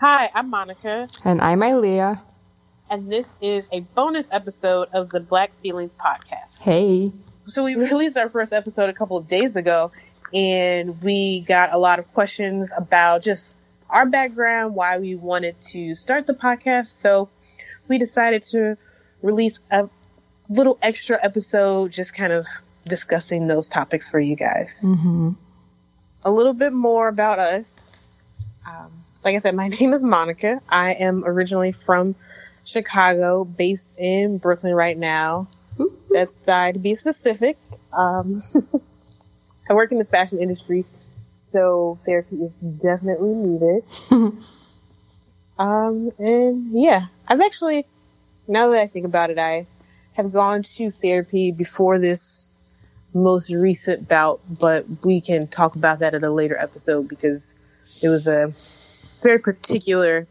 Hi, I'm Monica. And I'm Ilia. And this is a bonus episode of the Black Feelings Podcast. Hey. So we released our first episode a couple of days ago and we got a lot of questions about just our background, why we wanted to start the podcast. So we decided to release a little extra episode just kind of discussing those topics for you guys. Mm-hmm. A little bit more about us. Um, like I said, my name is Monica. I am originally from Chicago, based in Brooklyn right now. Bed-Stuy to be specific. Um, I work in the fashion industry, so therapy is definitely needed. um, and yeah, I've actually, now that I think about it, I have gone to therapy before this most recent bout, but we can talk about that at a later episode because it was a very particular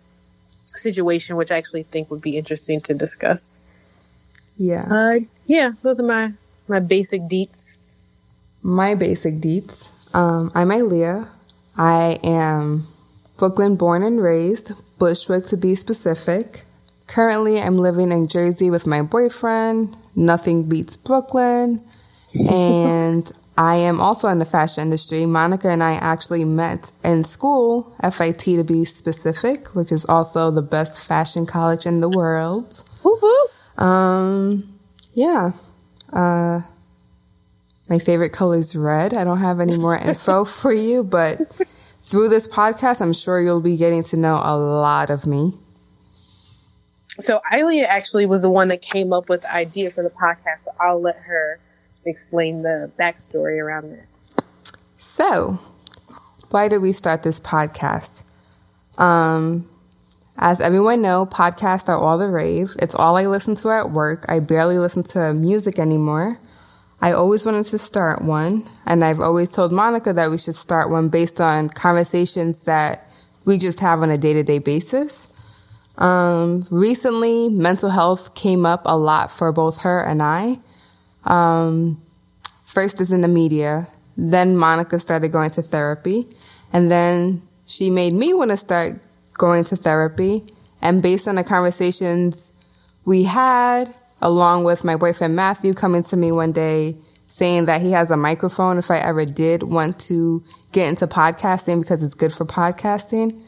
situation, which I actually think would be interesting to discuss. Yeah. Uh, yeah, those are my, my basic deets. My basic deets. Um, I'm Ilia. I am Brooklyn born and raised, Bushwick to be specific. Currently, I'm living in Jersey with my boyfriend. Nothing beats Brooklyn. And I am also in the fashion industry. Monica and I actually met in school, FIT to be specific, which is also the best fashion college in the world. Woo-hoo. Um, yeah. Uh, my favorite color is red. I don't have any more info for you, but through this podcast, I'm sure you'll be getting to know a lot of me. So Ilia actually was the one that came up with the idea for the podcast. So I'll let her explain the backstory around it. So, why did we start this podcast? Um, as everyone know, podcasts are all the rave. It's all I listen to at work. I barely listen to music anymore. I always wanted to start one, and I've always told Monica that we should start one based on conversations that we just have on a day to day basis. Um, recently, mental health came up a lot for both her and I. Um, first is in the media. Then Monica started going to therapy. And then she made me want to start going to therapy. And based on the conversations we had, along with my boyfriend Matthew coming to me one day saying that he has a microphone if I ever did want to get into podcasting because it's good for podcasting,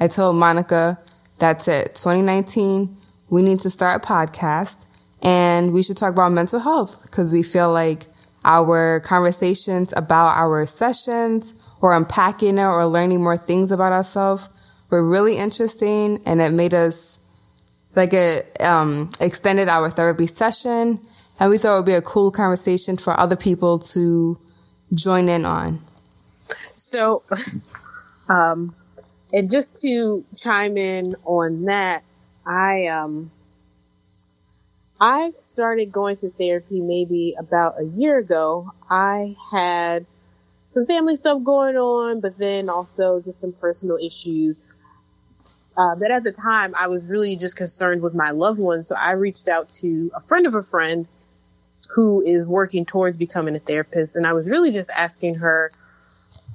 I told Monica, that's it. 2019, we need to start a podcast and we should talk about mental health because we feel like our conversations about our sessions or unpacking it or learning more things about ourselves were really interesting and it made us like it um, extended our therapy session and we thought it would be a cool conversation for other people to join in on. So, um, and just to chime in on that, I um, I started going to therapy maybe about a year ago. I had some family stuff going on, but then also just some personal issues. Uh, but at the time, I was really just concerned with my loved ones. So I reached out to a friend of a friend who is working towards becoming a therapist. And I was really just asking her,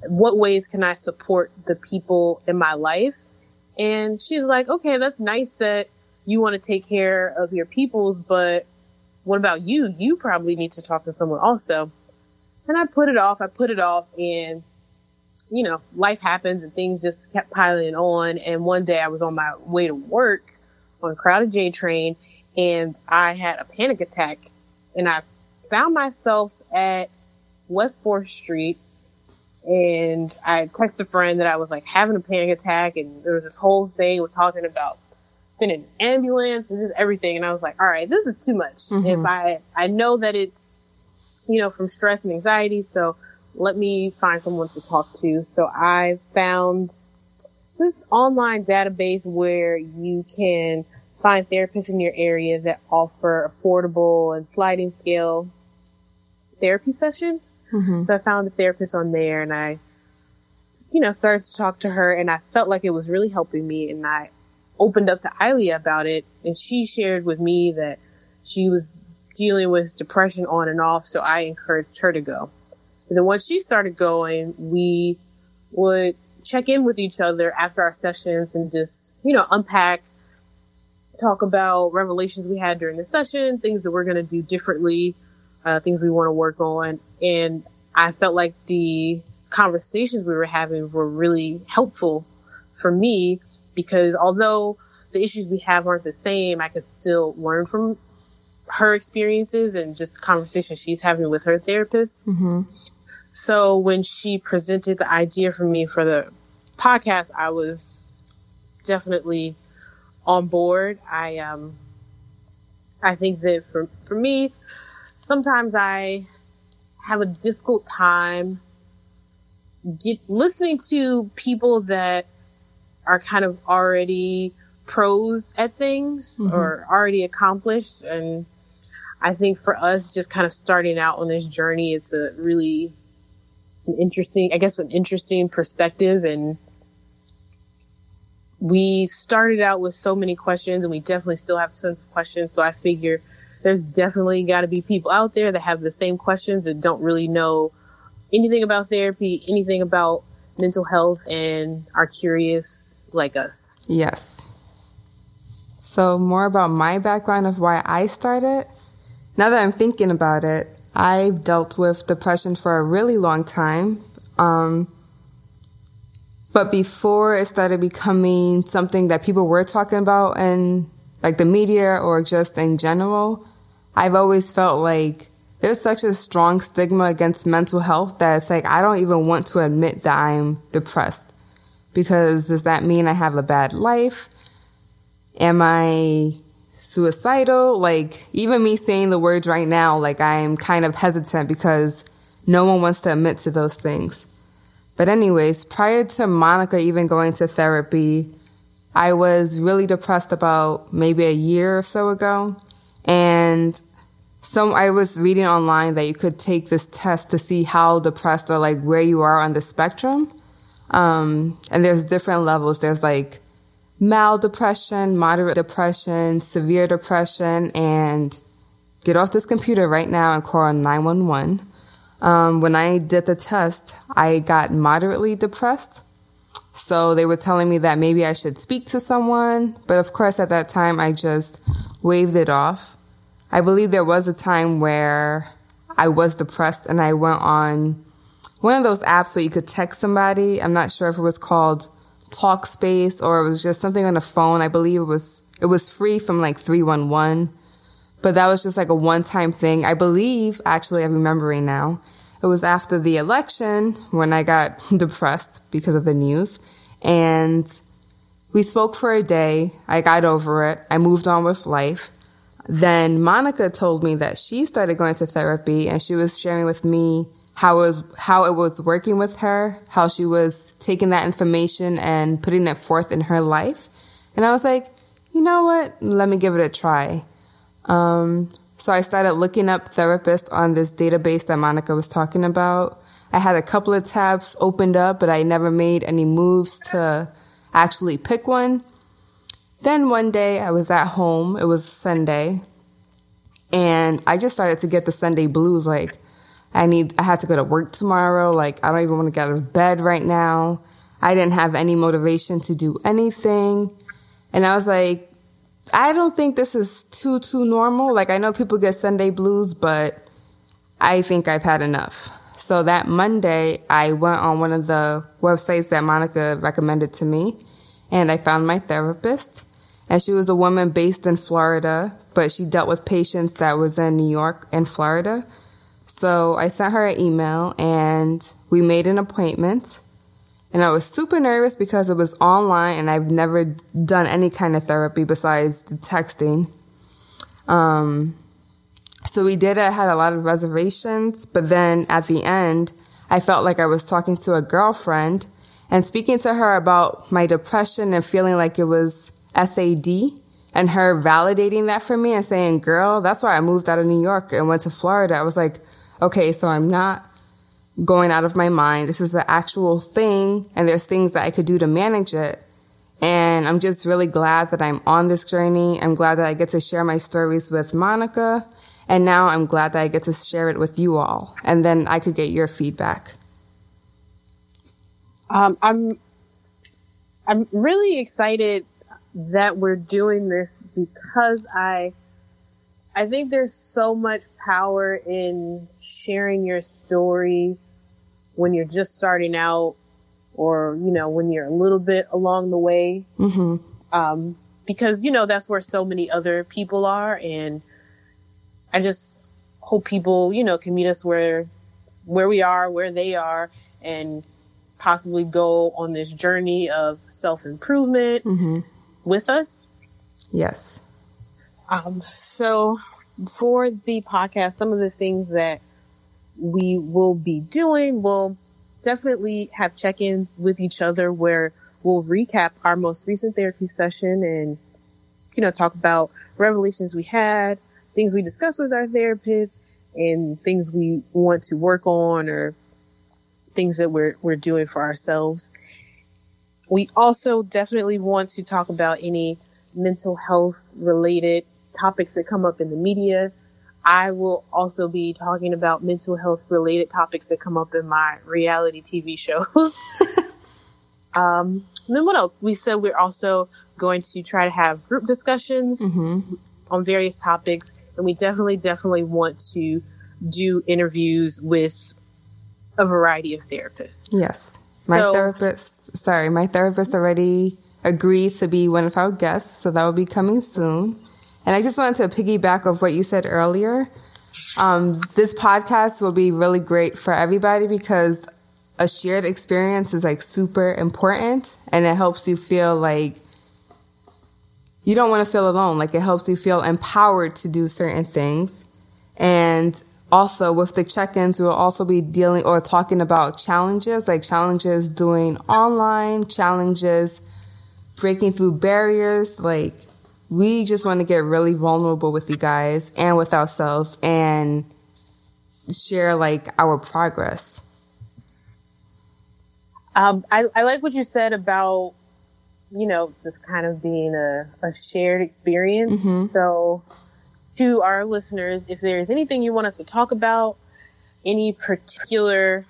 what ways can I support the people in my life? And she's like, okay, that's nice that you want to take care of your peoples, but what about you? You probably need to talk to someone also. And I put it off. I put it off and, you know, life happens and things just kept piling on. And one day I was on my way to work on a Crowded J train and I had a panic attack and I found myself at West 4th Street and I texted a friend that I was like having a panic attack and there was this whole thing with talking about been in an ambulance and just everything. And I was like, all right, this is too much. Mm-hmm. If I, I know that it's, you know, from stress and anxiety. So let me find someone to talk to. So I found this online database where you can find therapists in your area that offer affordable and sliding scale therapy sessions. Mm-hmm. So I found a therapist on there and I, you know, started to talk to her and I felt like it was really helping me and I opened up to Ilia about it and she shared with me that she was dealing with depression on and off. So I encouraged her to go. And then once she started going, we would check in with each other after our sessions and just, you know, unpack, talk about revelations we had during the session, things that we're going to do differently, uh, things we want to work on. And I felt like the conversations we were having were really helpful for me because although the issues we have aren't the same, I could still learn from her experiences and just the conversation she's having with her therapist. Mm-hmm. So when she presented the idea for me for the podcast, I was definitely on board. I um I think that for for me, sometimes I have a difficult time get listening to people that are kind of already pros at things mm-hmm. or already accomplished. And I think for us just kind of starting out on this journey it's a really an interesting I guess an interesting perspective. And we started out with so many questions and we definitely still have tons of questions. So I figure there's definitely got to be people out there that have the same questions and don't really know anything about therapy, anything about mental health, and are curious like us. Yes. So, more about my background of why I started. Now that I'm thinking about it, I've dealt with depression for a really long time. Um, but before it started becoming something that people were talking about in like the media or just in general, I've always felt like there's such a strong stigma against mental health that it's like, I don't even want to admit that I'm depressed. Because does that mean I have a bad life? Am I suicidal? Like, even me saying the words right now, like, I'm kind of hesitant because no one wants to admit to those things. But anyways, prior to Monica even going to therapy, I was really depressed about maybe a year or so ago. And some I was reading online that you could take this test to see how depressed or like where you are on the spectrum. Um, and there's different levels. There's like mild depression, moderate depression, severe depression, and get off this computer right now and call 911. Um, when I did the test, I got moderately depressed. So they were telling me that maybe I should speak to someone. But of course, at that time, I just waved it off. I believe there was a time where I was depressed and I went on one of those apps where you could text somebody. I'm not sure if it was called Talkspace or it was just something on the phone. I believe it was, it was free from like 311, but that was just like a one time thing. I believe, actually, I'm remembering now. It was after the election when I got depressed because of the news and we spoke for a day. I got over it. I moved on with life. Then Monica told me that she started going to therapy and she was sharing with me how it was, how it was working with her, how she was taking that information and putting it forth in her life. And I was like, you know what? Let me give it a try. Um, so I started looking up therapists on this database that Monica was talking about. I had a couple of tabs opened up, but I never made any moves to actually pick one. Then one day I was at home. It was Sunday. And I just started to get the Sunday blues. Like, I need, I had to go to work tomorrow. Like, I don't even want to get out of bed right now. I didn't have any motivation to do anything. And I was like, I don't think this is too, too normal. Like, I know people get Sunday blues, but I think I've had enough. So that Monday, I went on one of the websites that Monica recommended to me and I found my therapist and she was a woman based in Florida, but she dealt with patients that was in New York and Florida. So I sent her an email and we made an appointment. And I was super nervous because it was online and I've never done any kind of therapy besides texting. Um, so we did it, had a lot of reservations, but then at the end, I felt like I was talking to a girlfriend and speaking to her about my depression and feeling like it was SAD and her validating that for me and saying, girl, that's why I moved out of New York and went to Florida. I was like, okay, so I'm not going out of my mind. This is the actual thing and there's things that I could do to manage it. And I'm just really glad that I'm on this journey. I'm glad that I get to share my stories with Monica. And now I'm glad that I get to share it with you all. And then I could get your feedback. Um, I'm I'm really excited that we're doing this because I I think there's so much power in sharing your story when you're just starting out or, you know, when you're a little bit along the way. Mm-hmm. Um, because, you know, that's where so many other people are. And I just hope people, you know, can meet us where, where we are, where they are and possibly go on this journey of self improvement Mm-hmm. With us. Yes. Um, so for the podcast, some of the things that we will be doing, we'll definitely have check-ins with each other where we'll recap our most recent therapy session and, you know, talk about revelations we had, things we discussed with our therapist and things we want to work on or things that we're, we're doing for ourselves. We also definitely want to talk about any mental health related topics that come up in the media. I will also be talking about mental health related topics that come up in my reality TV shows. um, then what else? We said we're also going to try to have group discussions Mm-hmm. on various topics. And we definitely, definitely want to do interviews with a variety of therapists. Yes. My So- therapist, sorry, my therapist already agreed to be one of our guests, so that will be coming soon. And I just wanted to piggyback of what you said earlier. Um, this podcast will be really great for everybody because a shared experience is like super important and it helps you feel like you don't want to feel alone. Like it helps you feel empowered to do certain things. And also with the check-ins, we will also be dealing or talking about challenges, like challenges doing online, challenges breaking through barriers. Like we just want to get really vulnerable with you guys and with ourselves and share like our progress. Um, I, I like what you said about, you know, this kind of being a, a shared experience. Mhm. So, to our listeners, if there's anything you want us to talk about, any particular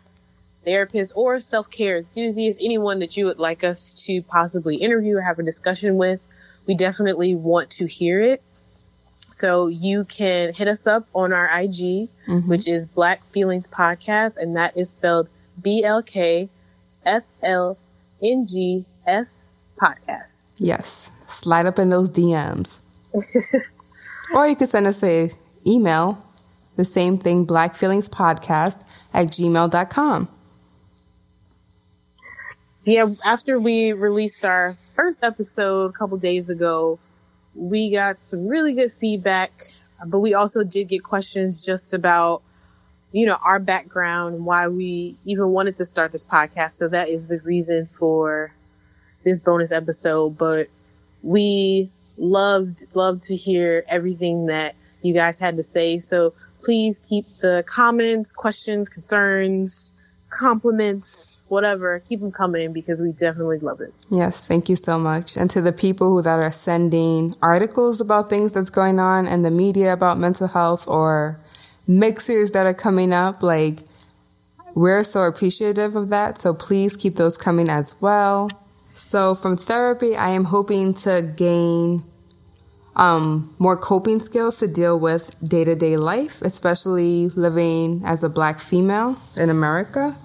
therapist or self care enthusiast, anyone that you would like us to possibly interview or have a discussion with, we definitely want to hear it. So you can hit us up on our IG, mm-hmm. which is Black Feelings Podcast, and that is spelled B L K F L N G S podcast. Yes. Slide up in those DMs. or you could send us a email, the same thing, blackfeelingspodcast at gmail.com. Yeah, after we released our first episode a couple days ago, we got some really good feedback, but we also did get questions just about, you know, our background and why we even wanted to start this podcast. So that is the reason for this bonus episode, but we loved, loved to hear everything that you guys had to say. So please keep the comments, questions, concerns, compliments, whatever, keep them coming because we definitely love it. Yes, thank you so much. And to the people who that are sending articles about things that's going on in the media about mental health or mixers that are coming up, like we're so appreciative of that. So please keep those coming as well. So from therapy, I am hoping to gain um, more coping skills to deal with day to day life, especially living as a black female in America.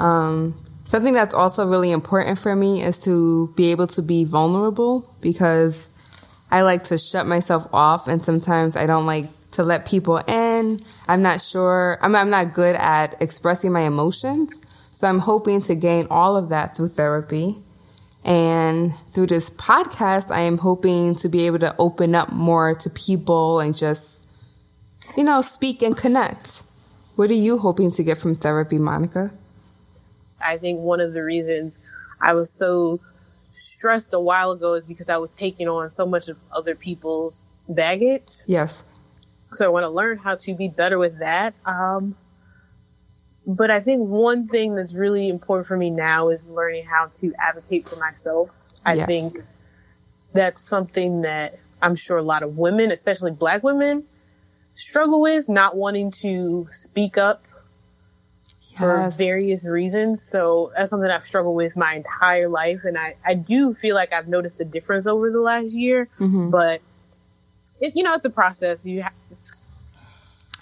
Um, something that's also really important for me is to be able to be vulnerable because I like to shut myself off and sometimes I don't like to let people in. I'm not sure, I'm, I'm not good at expressing my emotions. So I'm hoping to gain all of that through therapy. And through this podcast, I am hoping to be able to open up more to people and just, you know, speak and connect. What are you hoping to get from therapy, Monica? I think one of the reasons I was so stressed a while ago is because I was taking on so much of other people's baggage. Yes. So I want to learn how to be better with that. Um, but I think one thing that's really important for me now is learning how to advocate for myself. I Yes. think that's something that I'm sure a lot of women, especially black women, struggle with, not wanting to speak up for various reasons. So that's something I've struggled with my entire life. And I, I do feel like I've noticed a difference over the last year, Mm-hmm. but it, you know, it's a process. You have,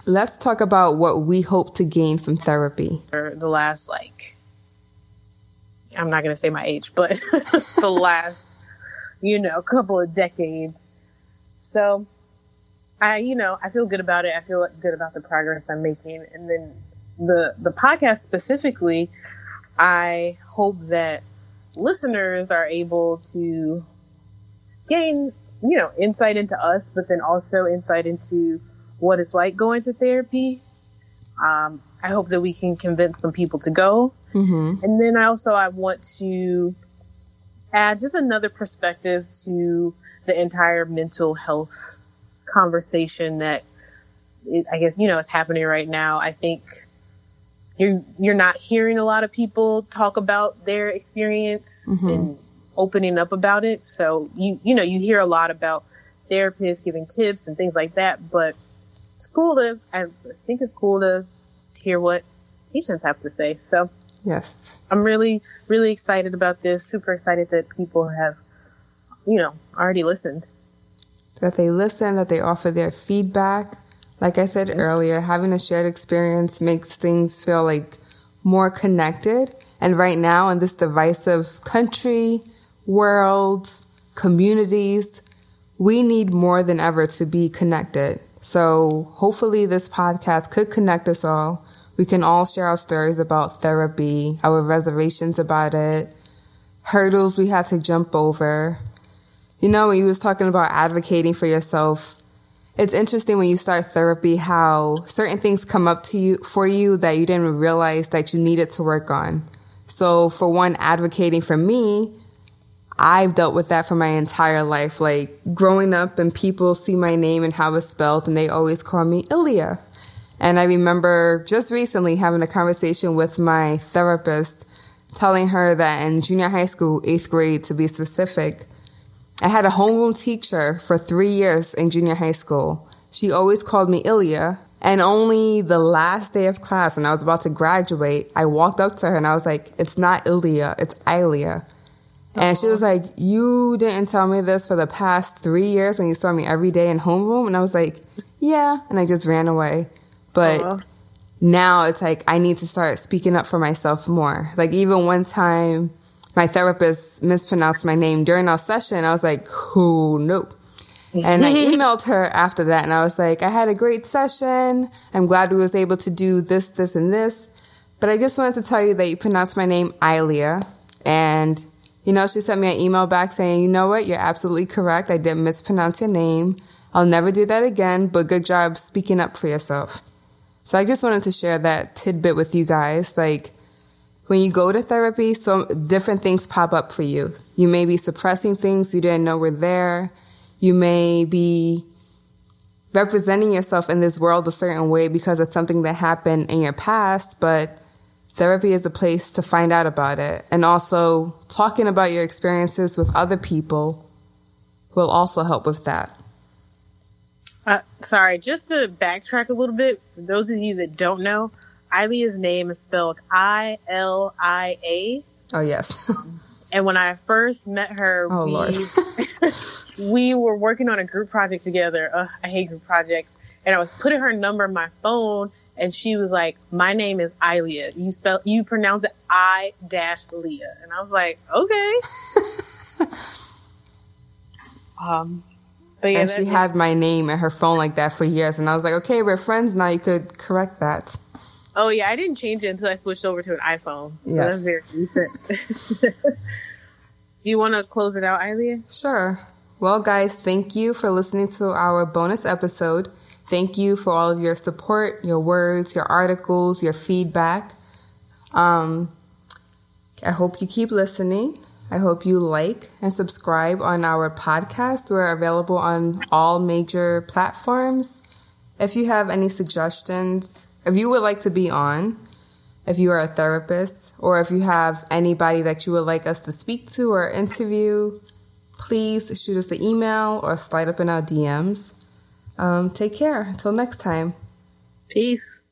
Let's talk about what we hope to gain from therapy. for the last like I'm not gonna say my age, but the last you know couple of decades. So I you know I feel good about it. I feel good about the progress I'm making, and then the the podcast specifically. I hope that listeners are able to gain you know insight into us, but then also insight into what it's like going to therapy. Um, I hope that we can convince some people to go. Mm-hmm. And then I also I want to add just another perspective to the entire mental health conversation that it, I guess you know is happening right now. I think you're you're not hearing a lot of people talk about their experience Mhm. and opening up about it. So you you know you hear a lot about therapists giving tips and things like that, but cool to I think it's cool to hear what patients have to say. So Yes. I'm really, really excited about this. Super excited that people have, you know, already listened. That they listen, that they offer their feedback. Like I said earlier, having a shared experience makes things feel like more connected. And right now, in this divisive country, world, communities, we need more than ever to be connected. So hopefully, this podcast could connect us all. We can all share our stories about therapy, our reservations about it, hurdles we had to jump over. You know, when you was talking about advocating for yourself, it's interesting when you start therapy how certain things come up to you for you that you didn't realize that you needed to work on. So for one, advocating for me, I've dealt with that for my entire life. Like growing up and people see my name and how it's spelled and they always call me Ilya. And I remember just recently having a conversation with my therapist telling her that in junior high school, eighth grade to be specific, I had a homeroom teacher for three years in junior high school. She always called me Ilya. And only the last day of class, when I was about to graduate, I walked up to her and I was like, it's not Ilya, it's Ilya. And she was uh-huh. like, You didn't tell me this for the past three years when you saw me every day in homeroom. And I was like, Yeah. And I just ran away. But now it's like I need to start speaking up for myself more. Like even one time my therapist mispronounced my name during our session. I was like, who no. And I emailed her after that and I was like, I had a great session. I'm glad we was able to do this, this, and this. But I just wanted to tell you that you pronounced my name Ilia. And, you know, she sent me an email back saying, you know what? You're absolutely correct. I did mispronounce your name. I'll never do that again, but good job speaking up for yourself. So I just wanted to share that tidbit with you guys. Like, when you go to therapy, so different things pop up for you. You may be suppressing things you didn't know were there. You may be representing yourself in this world a certain way because of something that happened in your past, but therapy is a place to find out about it. And also talking about your experiences with other people will also help with that. Uh, sorry, just to backtrack a little bit, for those of you that don't know, Ilia's name is spelled I L I A. Oh, yes. And when I first met her, Oh, we, Lord. we were working on a group project together. Ugh, I hate group projects. And I was putting her number in my phone, and she was like, "My name is Ilia. You spell, you pronounce it I dash Leah." And I was like, "Okay." um, but yeah, and she had my name in her phone like that for years. And I was like, okay, we're friends now. You could correct that. Oh yeah, I didn't change it until I switched over to an iPhone. So Yes. that's very recent. Do you want to close it out, Ilia? Sure. Well, guys, thank you for listening to our bonus episode. Thank you for all of your support, your words, your articles, your feedback. Um, I hope you keep listening. I hope you like and subscribe on our podcast. We're available on all major platforms. If you have any suggestions, if you would like to be on, if you are a therapist, or if you have anybody that you would like us to speak to or interview, please shoot us an email or slide up in our DMs. Um, take care. Until next time. Peace.